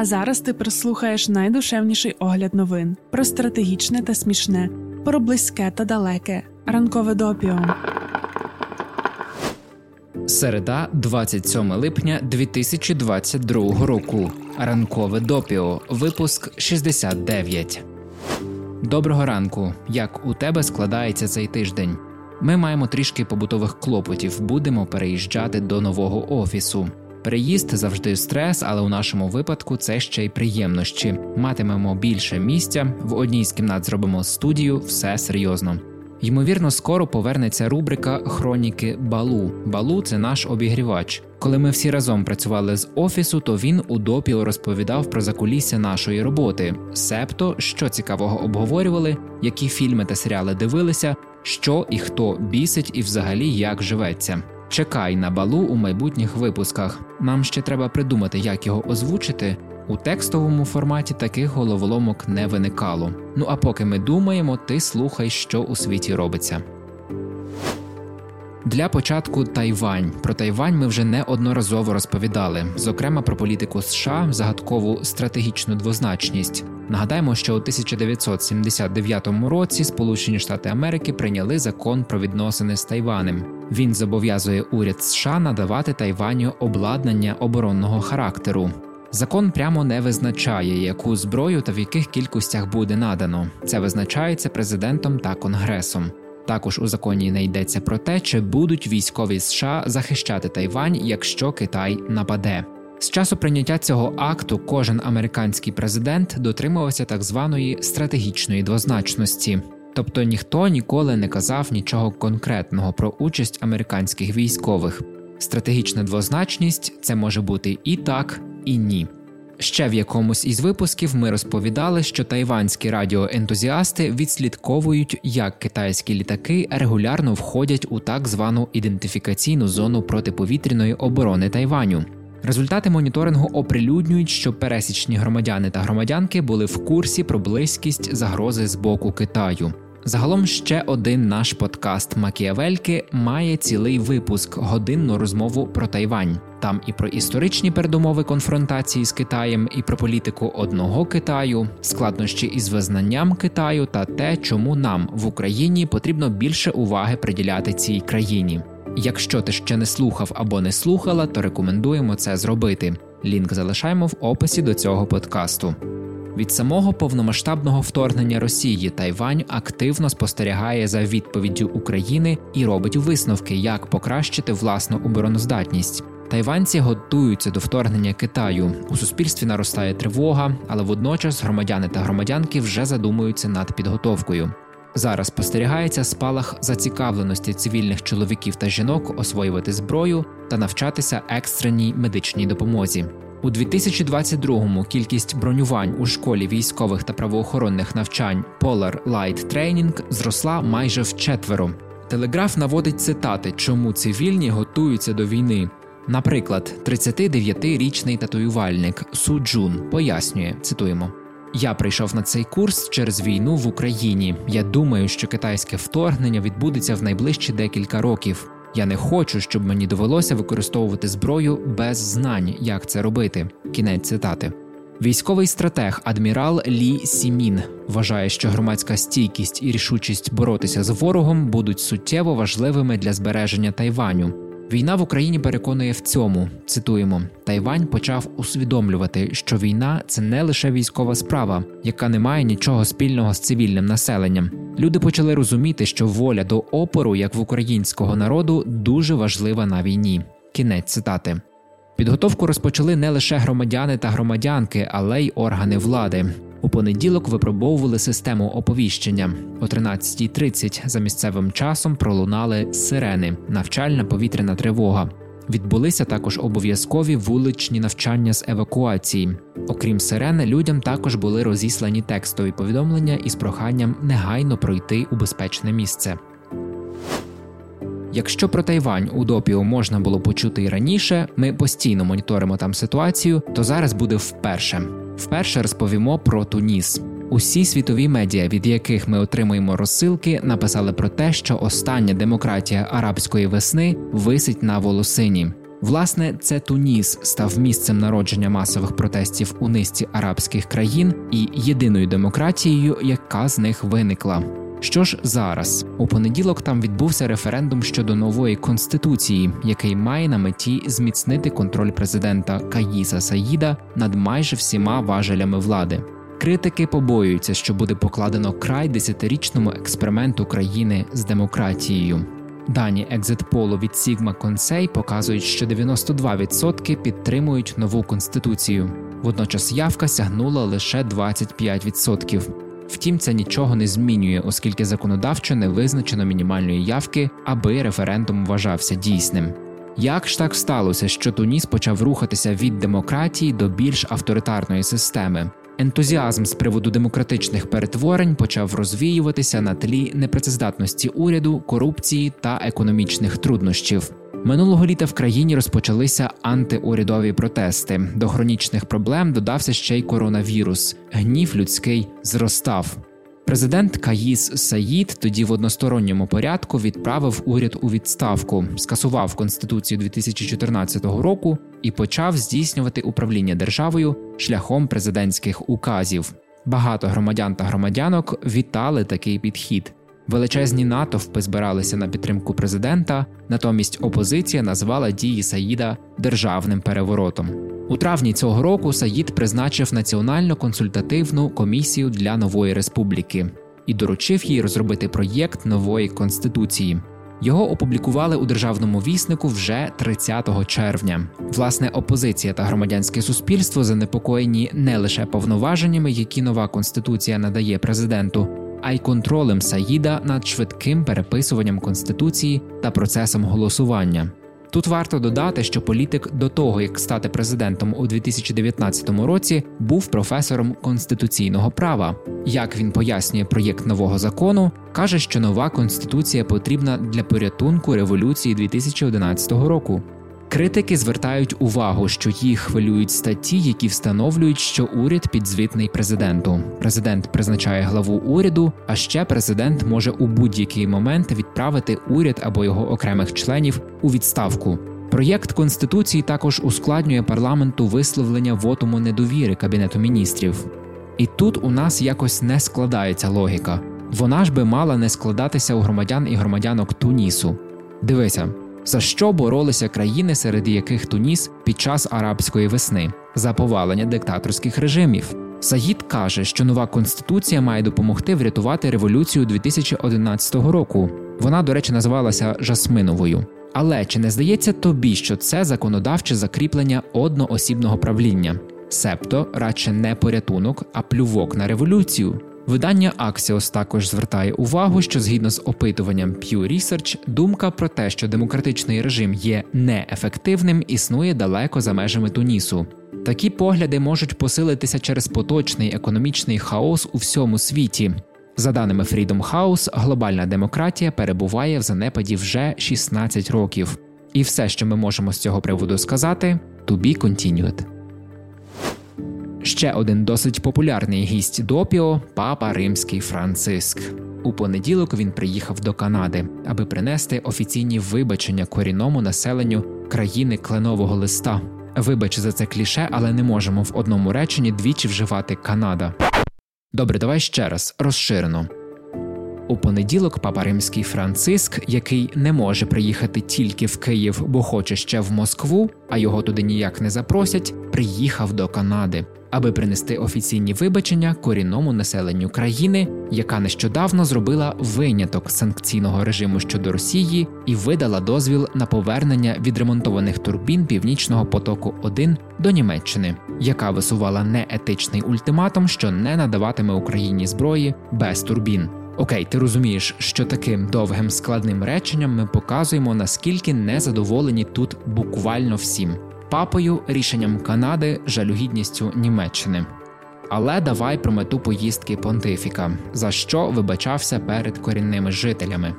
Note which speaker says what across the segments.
Speaker 1: А зараз ти прослухаєш найдушевніший огляд новин про стратегічне та смішне, про близьке та далеке. Ранкове допіо.
Speaker 2: Середа, 27 липня 2022 року. Ранкове допіо. Випуск 69. Доброго ранку. Як у тебе складається цей тиждень? Ми маємо трішки побутових клопотів. Будемо переїжджати до нового офісу. Переїзд завжди стрес, але у нашому випадку це ще й приємнощі. Матимемо більше місця. В одній з кімнат зробимо студію, все серйозно. Ймовірно, скоро повернеться рубрика Хроніки Балу. Балу це наш обігрівач. Коли ми всі разом працювали з офісу, то він у допіо розповідав про закулісся нашої роботи, себто що цікавого обговорювали, які фільми та серіали дивилися, що і хто бісить, і взагалі як живеться. Чекай на балу у майбутніх випусках. Нам ще треба придумати, як його озвучити. У текстовому форматі таких головоломок не виникало. Ну а поки ми думаємо, ти слухай, що у світі робиться. Для початку Тайвань. Про Тайвань ми вже неодноразово розповідали, зокрема про політику США, загадкову стратегічну двозначність. Нагадаємо, що у 1979 році Сполучені Штати Америки прийняли закон про відносини з Тайванем. Він зобов'язує уряд США надавати Тайваню обладнання оборонного характеру. Закон прямо не визначає, яку зброю та в яких кількостях буде надано. Це визначається президентом та конгресом. Також у законі не йдеться про те, чи будуть військові США захищати Тайвань, якщо Китай нападе. З часу прийняття цього акту кожен американський президент дотримувався так званої стратегічної двозначності, тобто ніхто ніколи не казав нічого конкретного про участь американських військових. Стратегічна двозначність це може бути і так, і ні. Ще в якомусь із випусків ми розповідали, що тайванські радіоентузіасти відслідковують, як китайські літаки регулярно входять у так звану ідентифікаційну зону протиповітряної оборони Тайваню. Результати моніторингу оприлюднюють, що пересічні громадяни та громадянки були в курсі про близькість загрози з боку Китаю. Загалом ще один наш подкаст Макіавельки має цілий випуск годинну розмову про Тайвань. Там і про історичні передумови конфронтації з Китаєм, і про політику одного Китаю, складнощі із визнанням Китаю та те, чому нам в Україні потрібно більше уваги приділяти цій країні. Якщо ти ще не слухав або не слухала, то рекомендуємо це зробити. Лінк залишаємо в описі до цього подкасту. Від самого повномасштабного вторгнення Росії Тайвань активно спостерігає за відповіддю України і робить висновки, як покращити власну обороноздатність. Тайванці готуються до вторгнення Китаю. У суспільстві наростає тривога, але водночас громадяни та громадянки вже задумуються над підготовкою. Зараз спостерігається спалах зацікавленості цивільних чоловіків та жінок освоювати зброю та навчатися екстреній медичній допомозі. У 2022-му кількість бронювань у школі військових та правоохоронних навчань Polar Light Training зросла майже вчетверо. Телеграф наводить цитати, чому цивільні готуються до війни. Наприклад, 39-річний татуювальник Су Джун пояснює, цитуємо. Я прийшов на цей курс через війну в Україні. Я думаю, що китайське вторгнення відбудеться в найближчі декілька років. Я не хочу, щоб мені довелося використовувати зброю без знань, як це робити. Кінець цитати. Військовий стратег адмірал Лі Сімін вважає, що громадська стійкість і рішучість боротися з ворогом будуть суттєво важливими для збереження Тайваню. Війна в Україні переконує в цьому. Цитуємо: Тайвань почав усвідомлювати, що війна це не лише військова справа, яка не має нічого спільного з цивільним населенням. Люди почали розуміти, що воля до опору, як в українського народу, дуже важлива на війні. Кінець цитати. Підготовку розпочали не лише громадяни та громадянки, але й органи влади. У понеділок випробовували систему оповіщення. О 13.30 за місцевим часом пролунали сирени, навчальна повітряна тривога. Відбулися також обов'язкові вуличні навчання з евакуації. Окрім сирени, людям також були розіслані текстові повідомлення із проханням негайно пройти у безпечне місце. Якщо про Тайвань у допіо можна було почути і раніше, ми постійно моніторимо там ситуацію, то зараз буде вперше. Вперше розповімо про Туніс. Усі світові медіа, від яких ми отримуємо розсилки, написали про те, що остання демократія арабської весни висить на волосині. Власне, це Туніс став місцем народження масових протестів у низці арабських країн і єдиною демократією, яка з них виникла. Що ж зараз у понеділок там відбувся референдум щодо нової конституції, який має на меті зміцнити контроль президента Каїса Саїда над майже всіма важелями влади. Критики побоюються, що буде покладено край десятирічному експерименту країни з демократією. Дані екзитполу від Sigma Consei показують, що 92% підтримують нову конституцію. Водночас явка сягнула лише 25%. Втім, це нічого не змінює, оскільки законодавчо не визначено мінімальної явки, аби референдум вважався дійсним. Як ж так сталося, що Туніс почав рухатися від демократії до більш авторитарної системи? Ентузіазм з приводу демократичних перетворень почав розвіюватися на тлі непрацездатності уряду, корупції та економічних труднощів. Минулого літа в країні розпочалися антиурядові протести. До хронічних проблем додався ще й коронавірус. Гнів людський зростав. Президент Каїс Саїд тоді в односторонньому порядку відправив уряд у відставку, скасував конституцію 2014 року і почав здійснювати управління державою шляхом президентських указів. Багато громадян та громадянок вітали такий підхід. Величезні натовпи збиралися на підтримку президента, натомість опозиція назвала дії Саїда державним переворотом. У травні цього року Саїд призначив національну консультативну комісію для нової республіки і доручив їй розробити проєкт нової конституції. Його опублікували у державному віснику вже 30 червня. Власне, опозиція та громадянське суспільство занепокоєні не лише повноваженнями, які нова конституція надає президенту, а й контролем Саїда над швидким переписуванням конституції та процесом голосування. Тут варто додати, що політик до того, як стати президентом у 2019 році, був професором конституційного права. Як він пояснює проєкт нового закону, каже, що нова конституція потрібна для порятунку революції 2011 року. Критики звертають увагу, що їх хвилюють статті, які встановлюють, що уряд підзвітний президенту. Президент призначає главу уряду, а ще президент може у будь-який момент відправити уряд або його окремих членів у відставку. Проєкт конституції також ускладнює парламенту висловлення вотуму недовіри кабінету міністрів. І тут у нас якось не складається логіка. Вона ж би мала не складатися у громадян і громадянок Тунісу. Дивися. За що боролися країни, серед яких Туніс під час арабської весни за повалення диктаторських режимів? Саїд каже, що нова конституція має допомогти врятувати революцію 2011 року. Вона, до речі, називалася Жасминовою. Але чи не здається тобі, що це законодавче закріплення одноосібного правління, себто радше не порятунок, а плювок на революцію? Видання Axios також звертає увагу, що згідно з опитуванням Pew Research, думка про те, що демократичний режим є неефективним, існує далеко за межами Тунісу. Такі погляди можуть посилитися через поточний економічний хаос у всьому світі. За даними Freedom House, глобальна демократія перебуває в занепаді вже 16 років. І все, що ми можемо з цього приводу сказати, to be continued. Ще один досить популярний гість допіо папа римський Франциск. У понеділок він приїхав до Канади, аби принести офіційні вибачення корінному населенню країни кленового листа. Вибач за це кліше, але не можемо в одному реченні двічі вживати Канада. Добре, давай ще раз розширено. У понеділок папа римський Франциск, який не може приїхати тільки в Київ, бо хоче ще в Москву, а його туди ніяк не запросять, приїхав до Канади аби принести офіційні вибачення корінному населенню країни, яка нещодавно зробила виняток санкційного режиму щодо Росії і видала дозвіл на повернення відремонтованих турбін Північного потоку 1 до Німеччини, яка висувала неетичний ультиматум, що не надаватиме Україні зброї без турбін. Окей, ти розумієш, що таким довгим складним реченням ми показуємо наскільки незадоволені тут буквально всім папою, рішенням Канади, жалюгідністю Німеччини. Але давай про мету поїздки понтифіка, за що вибачався перед корінними жителями.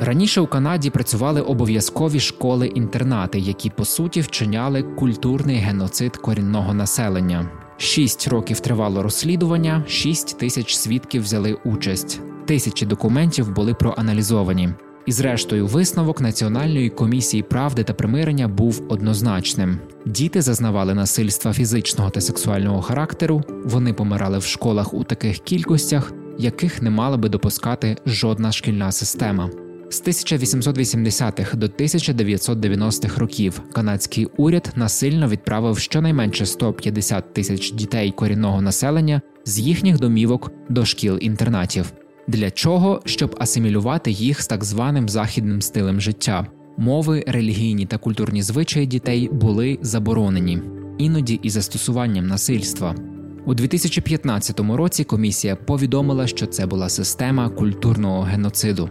Speaker 2: Раніше у Канаді працювали обов'язкові школи-інтернати, які по суті вчиняли культурний геноцид корінного населення. Шість років тривало розслідування, шість тисяч свідків взяли участь, тисячі документів були проаналізовані. І, зрештою, висновок Національної комісії правди та примирення був однозначним: діти зазнавали насильства фізичного та сексуального характеру, вони помирали в школах у таких кількостях, яких не мала би допускати жодна шкільна система. З 1880-х до 1990-х років канадський уряд насильно відправив щонайменше 150 тисяч дітей корінного населення з їхніх домівок до шкіл-інтернатів. Для чого? Щоб асимілювати їх з так званим західним стилем життя. Мови, релігійні та культурні звичаї дітей були заборонені, іноді із застосуванням насильства. У 2015 році комісія повідомила, що це була система культурного геноциду.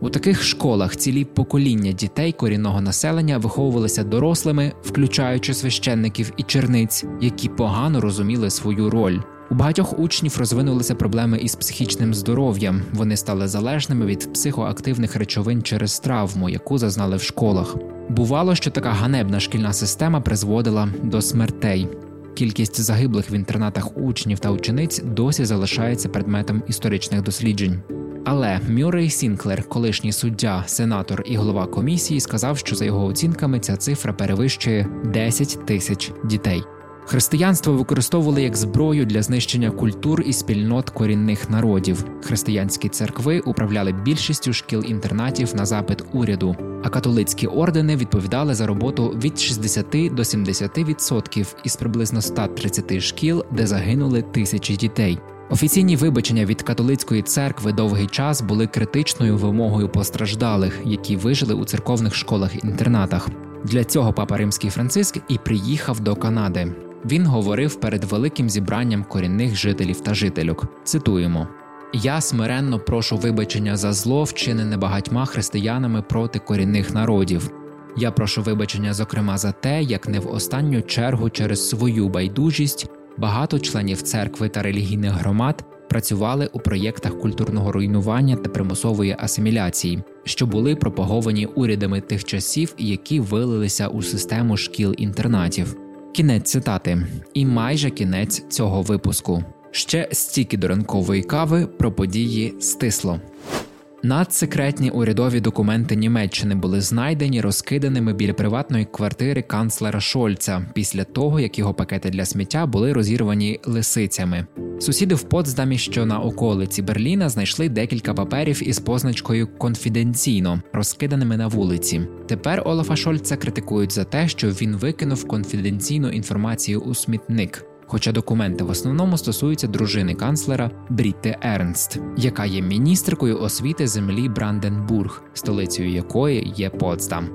Speaker 2: У таких школах цілі покоління дітей корінного населення виховувалися дорослими, включаючи священників і черниць, які погано розуміли свою роль. У багатьох учнів розвинулися проблеми із психічним здоров'ям. Вони стали залежними від психоактивних речовин через травму, яку зазнали в школах. Бувало, що така ганебна шкільна система призводила до смертей. Кількість загиблих в інтернатах учнів та учениць досі залишається предметом історичних досліджень. Але Мюррей Сінклер, колишній суддя, сенатор і голова комісії, сказав, що за його оцінками ця цифра перевищує 10 тисяч дітей. Християнство використовували як зброю для знищення культур і спільнот корінних народів. Християнські церкви управляли більшістю шкіл-інтернатів на запит уряду, а католицькі ордени відповідали за роботу від 60 до 70% із приблизно 130 шкіл, де загинули тисячі дітей. Офіційні вибачення від католицької церкви довгий час були критичною вимогою постраждалих, які вижили у церковних школах-інтернатах. Для цього папа Римський Франциск і приїхав до Канади. Він говорив перед великим зібранням корінних жителів та жительок. Цитуємо. Я смиренно прошу вибачення за зло, вчинене багатьма християнами проти корінних народів. Я прошу вибачення, зокрема, за те, як не в останню чергу через свою байдужість багато членів церкви та релігійних громад працювали у проєктах культурного руйнування та примусової асиміляції, що були пропаговані урядами тих часів які вилилися у систему шкіл-інтернатів. Кінець цитати, і майже кінець цього випуску. Ще стільки до ранкової кави про події стисло. Надсекретні урядові документи Німеччини були знайдені розкиданими біля приватної квартири канцлера Шольца після того, як його пакети для сміття були розірвані лисицями. Сусіди в Потсдамі, що на околиці Берліна, знайшли декілька паперів із позначкою конфіденційно, розкиданими на вулиці. Тепер Олафа Шольца критикують за те, що він викинув конфіденційну інформацію у смітник. Хоча документи в основному стосуються дружини канцлера Брітти Ернст, яка є міністркою освіти землі Бранденбург, столицею якої є Потсдам.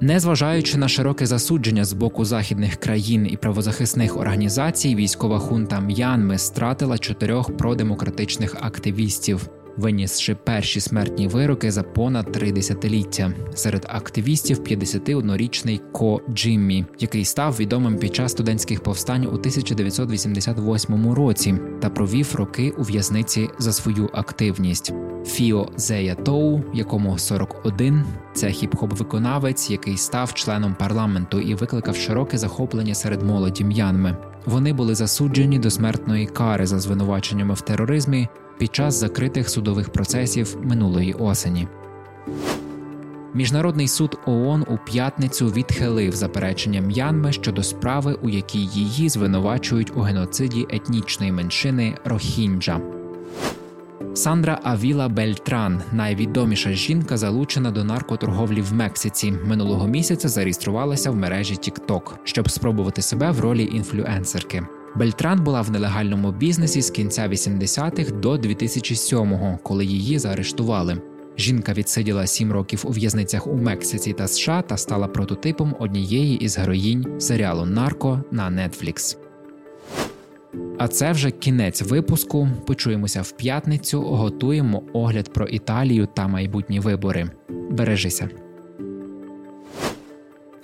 Speaker 2: Незважаючи на широке засудження з боку західних країн і правозахисних організацій, військова хунта М'янми стратила чотирьох продемократичних активістів винісши перші смертні вироки за понад три десятиліття. Серед активістів 51-річний Ко Джиммі, який став відомим під час студентських повстань у 1988 році та провів роки у в'язниці за свою активність. Фіо Зея Тоу, якому 41, це хіп-хоп виконавець, який став членом парламенту і викликав широке захоплення серед молоді м'янми. Вони були засуджені до смертної кари за звинуваченнями в тероризмі під час закритих судових процесів минулої осені. Міжнародний суд ООН у п'ятницю відхилив заперечення М'янми щодо справи, у якій її звинувачують у геноциді етнічної меншини Рохінджа. Сандра Авіла Бельтран, найвідоміша жінка, залучена до наркоторговлі в Мексиці, минулого місяця зареєструвалася в мережі TikTok, щоб спробувати себе в ролі інфлюенсерки. Бельтран була в нелегальному бізнесі з кінця 80-х до 2007-го, коли її заарештували. Жінка відсиділа сім років у в'язницях у Мексиці та США та стала прототипом однієї із героїнь серіалу Нарко на Netflix. А це вже кінець випуску. Почуємося в п'ятницю. Готуємо огляд про Італію та майбутні вибори. Бережися.